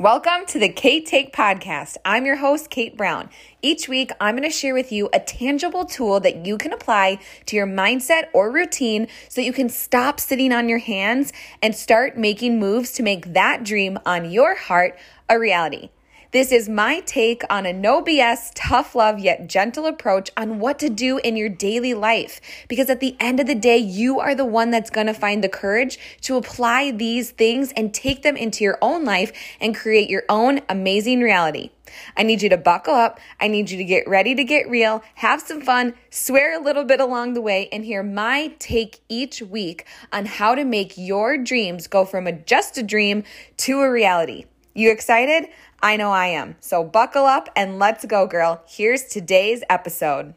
Welcome to the Kate Take Podcast. I'm your host, Kate Brown. Each week, I'm going to share with you a tangible tool that you can apply to your mindset or routine so you can stop sitting on your hands and start making moves to make that dream on your heart a reality. This is my take on a no BS, tough love, yet gentle approach on what to do in your daily life. Because at the end of the day, you are the one that's going to find the courage to apply these things and take them into your own life and create your own amazing reality. I need you to buckle up. I need you to get ready to get real, have some fun, swear a little bit along the way, and hear my take each week on how to make your dreams go from a just a dream to a reality. You excited? I know I am. So buckle up and let's go, girl. Here's today's episode.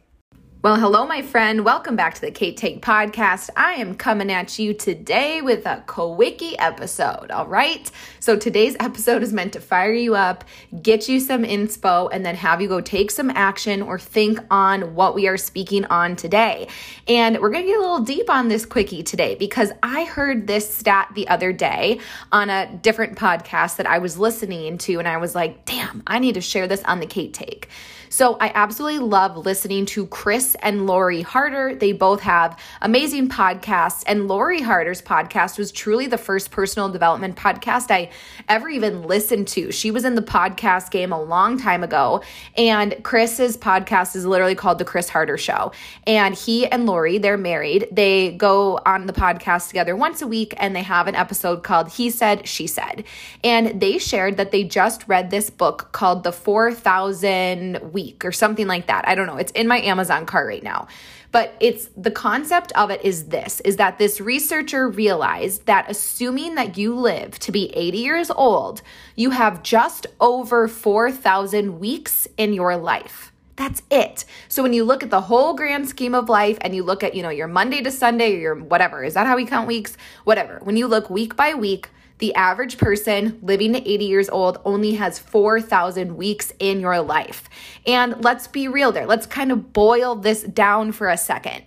Well, hello, my friend. Welcome back to the Kate Take podcast. I am coming at you today with a quickie episode. All right. So today's episode is meant to fire you up, get you some inspo, and then have you go take some action or think on what we are speaking on today. And we're going to get a little deep on this quickie today because I heard this stat the other day on a different podcast that I was listening to, and I was like, damn, I need to share this on the Kate Take. So I absolutely love listening to Chris and Lori Harder. They both have amazing podcasts, and Lori Harder's podcast was truly the first personal development podcast I ever even listened to. She was in the podcast game a long time ago, and Chris's podcast is literally called The Chris Harder Show. And he and Lori, they're married. They go on the podcast together once a week, and they have an episode called He Said, She Said. And they shared that they just read this book called The 4,000 Weeks week or something like that. I don't know. It's in my Amazon cart right now. But it's the concept of it is this is that this researcher realized that assuming that you live to be 80 years old, you have just over 4,000 weeks in your life. That's it. So when you look at the whole grand scheme of life and you look at, you know, your Monday to Sunday or your whatever, is that how we count weeks? Whatever. When you look week by week, the average person living to 80 years old only has 4,000 weeks in your life. And let's be real there. Let's kind of boil this down for a second.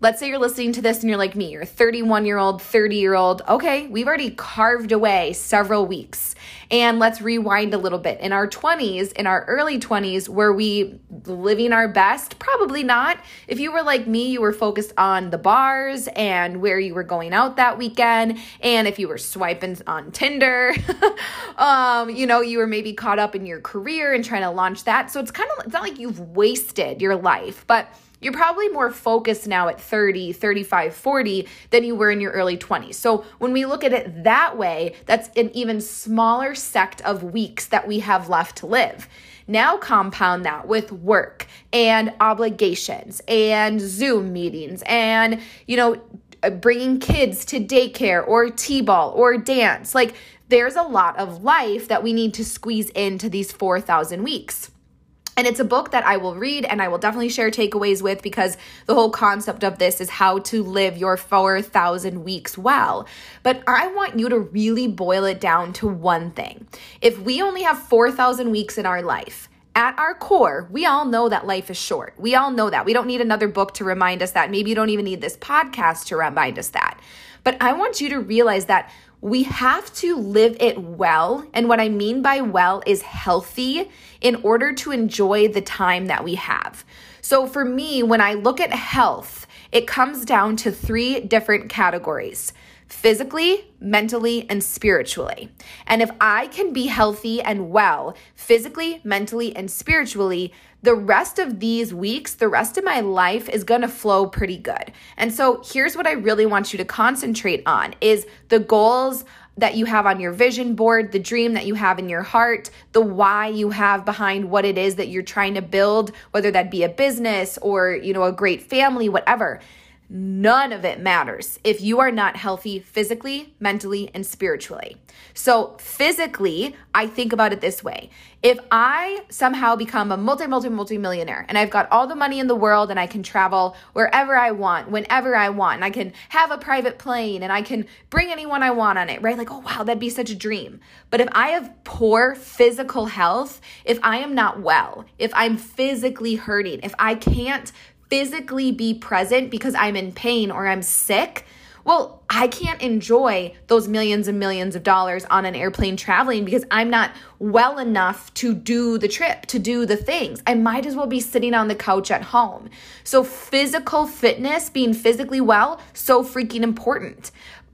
Let's say you're listening to this and you're like me, you're a 31 year old, 30 year old. Okay, we've already carved away several weeks. And let's rewind a little bit. In our 20s, in our early 20s, were we living our best? Probably not. If you were like me, you were focused on the bars and where you were going out that weekend. And if you were swiping on Tinder, um, you know, you were maybe caught up in your career and trying to launch that. So it's kind of, it's not like you've wasted your life, but you're probably more focused now at 30, 35, 40 than you were in your early 20s. So when we look at it that way, that's an even smaller sect of weeks that we have left to live. Now compound that with work and obligations and Zoom meetings and, you know, bringing kids to daycare or T-ball or dance. Like there's a lot of life that we need to squeeze into these 4,000 weeks. And it's a book that I will read and I will definitely share takeaways with because the whole concept of this is how to live your 4,000 weeks well. But I want you to really boil it down to one thing. If we only have 4,000 weeks in our life, at our core, we all know that life is short. We all know that. We don't need another book to remind us that. Maybe you don't even need this podcast to remind us that. But I want you to realize that we have to live it well. And what I mean by well is healthy in order to enjoy the time that we have. So for me, when I look at health, it comes down to three different categories physically, mentally, and spiritually. And if I can be healthy and well, physically, mentally, and spiritually, the rest of these weeks, the rest of my life is going to flow pretty good. And so here's what I really want you to concentrate on is the goals that you have on your vision board, the dream that you have in your heart, the why you have behind what it is that you're trying to build, whether that be a business or, you know, a great family, whatever. None of it matters if you are not healthy physically, mentally, and spiritually. So, physically, I think about it this way. If I somehow become a multi, multi, multi millionaire and I've got all the money in the world and I can travel wherever I want, whenever I want, and I can have a private plane and I can bring anyone I want on it, right? Like, oh, wow, that'd be such a dream. But if I have poor physical health, if I am not well, if I'm physically hurting, if I can't physically be present because I'm in pain or I'm sick, Well, I can't enjoy those millions and millions of dollars on an airplane traveling because I'm not well enough to do the trip, to do the things. I might as well be sitting on the couch at home. So, physical fitness, being physically well, so freaking important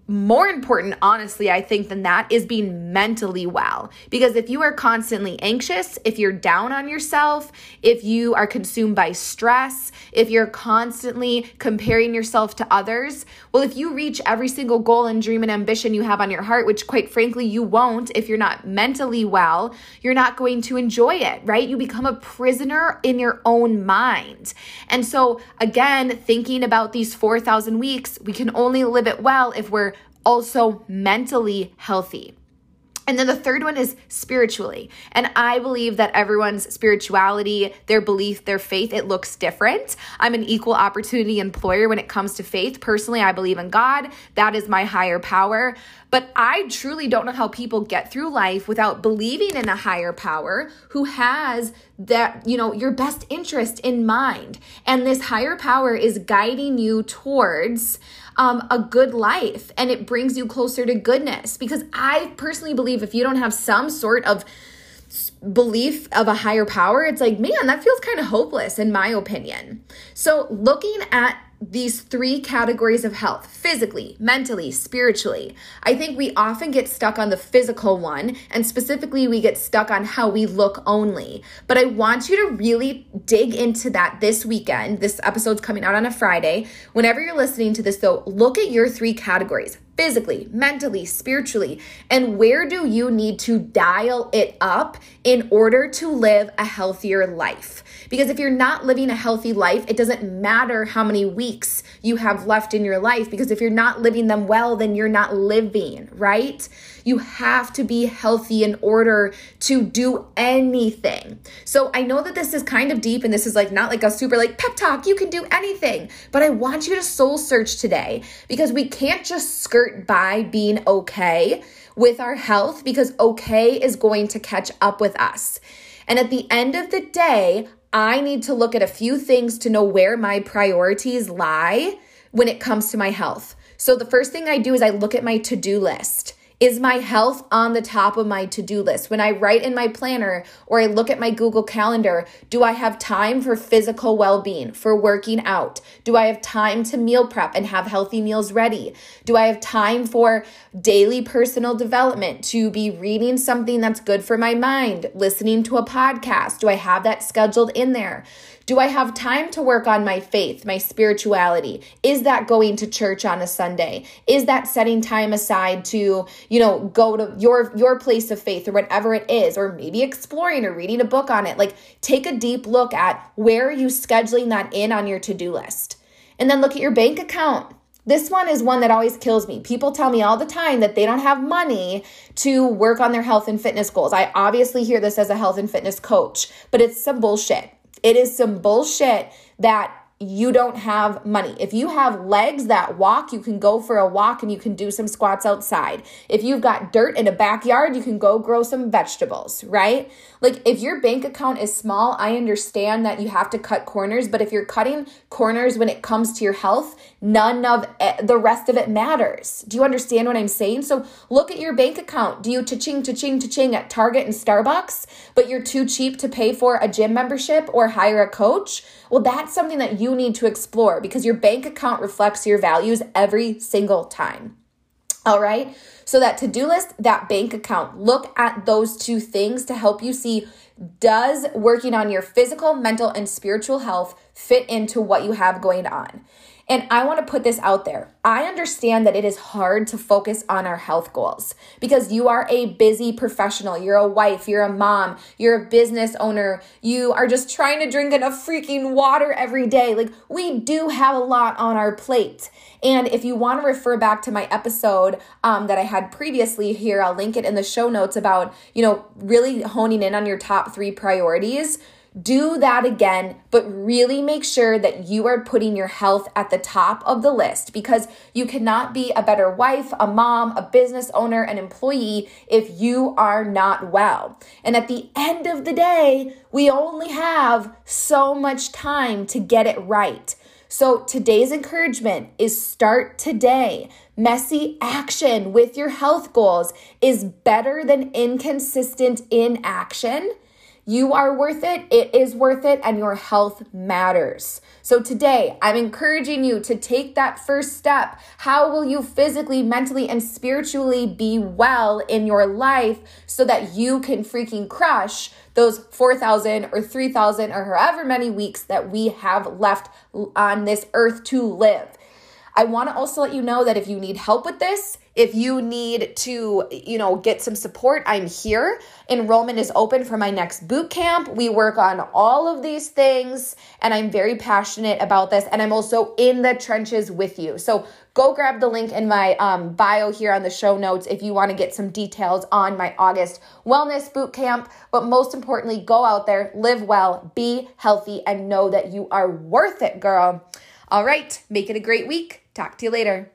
more important, honestly, I think, than that is being mentally well. Because if you are constantly anxious, if you're down on yourself, if you are consumed by stress, if you're constantly comparing yourself to others, well, if you reach every single goal and dream and ambition you have on your heart, which quite frankly you won't if you're not mentally well, you're not going to enjoy it, right? You become a prisoner in your own mind. And so, again, thinking about these 4,000 weeks, we can only live it well if we're also mentally healthy. And then the third one is spiritually. And I believe that everyone's spirituality, their belief, their faith, it looks different. I'm an equal opportunity employer when it comes to faith. Personally, I believe in God. That is my higher power. But I truly don't know how people get through life without believing in a higher power who has that, you know, your best interest in mind. And this higher power is guiding you towards um, a good life and it brings you closer to goodness. Because I personally believe if you don't have some sort of belief of a higher power, it's like, man, that feels kind of hopeless, in my opinion. So, looking at these three categories of health physically, mentally, spiritually. I think we often get stuck on the physical one, and specifically, we get stuck on how we look only. But I want you to really dig into that this weekend. This episode's coming out on a Friday. Whenever you're listening to this, though, look at your three categories physically, mentally, spiritually, and where do you need to dial it up in order to live a healthier life? Because if you're not living a healthy life, it doesn't matter how many weeks you have left in your life, because if you're not living them well, then you're not living, right? You have to be healthy in order to do anything. So I know that this is kind of deep and this is like not like a super like pep talk, you can do anything, but I want you to soul search today because we can't just skirt by being okay with our health because okay is going to catch up with us. And at the end of the day, I need to look at a few things to know where my priorities lie when it comes to my health. So the first thing I do is I look at my to do list. Is my health on the top of my to do list? When I write in my planner or I look at my Google Calendar, do I have time for physical well being, for working out? Do I have time to meal prep and have healthy meals ready? Do I have time for daily personal development, to be reading something that's good for my mind, listening to a podcast? Do I have that scheduled in there? Do I have time to work on my faith, my spirituality? Is that going to church on a Sunday? Is that setting time aside to, you know, go to your your place of faith or whatever it is or maybe exploring or reading a book on it? Like take a deep look at where are you scheduling that in on your to-do list? And then look at your bank account. This one is one that always kills me. People tell me all the time that they don't have money to work on their health and fitness goals. I obviously hear this as a health and fitness coach, but it's some bullshit. It is some bullshit that you don't have money. If you have legs that walk, you can go for a walk and you can do some squats outside. If you've got dirt in a backyard, you can go grow some vegetables, right? Like if your bank account is small, I understand that you have to cut corners, but if you're cutting corners when it comes to your health, none of it, the rest of it matters. Do you understand what I'm saying? So look at your bank account. Do you cha-ching, cha-ching, cha-ching at Target and Starbucks, but you're too cheap to pay for a gym membership or hire a coach? Well, that's something that you need to explore because your bank account reflects your values every single time. All right. So, that to do list, that bank account, look at those two things to help you see does working on your physical, mental, and spiritual health fit into what you have going on? And I want to put this out there. I understand that it is hard to focus on our health goals because you are a busy professional. You're a wife, you're a mom, you're a business owner. You are just trying to drink enough freaking water every day. Like, we do have a lot on our plate. And if you want to refer back to my episode um, that I had previously here, I'll link it in the show notes about, you know, really honing in on your top three priorities do that again, but really make sure that you are putting your health at the top of the list because you cannot be a better wife, a mom, a business owner, an employee if you are not well. And at the end of the day, we only have so much time to get it right. So today's encouragement is start today. Messy action with your health goals is better than inconsistent inaction. You are worth it, it is worth it, and your health matters. So today, I'm encouraging you to take that first step. How will you physically, mentally, and spiritually be well in your life so that you can freaking crush those 4,000 or 3,000 or however many weeks that we have left on this earth to live? I want to also let you know that if you need help with this, if you need to, you know, get some support, I'm here. Enrollment is open for my next boot camp. We work on all of these things and I'm very passionate about this and I'm also in the trenches with you. So go grab the link in my um, bio here on the show notes if you want to get some details on my August wellness boot camp. But most importantly, go out there, live well, be healthy, and know that you are worth it, girl. All right, make it a great week. Talk to you later.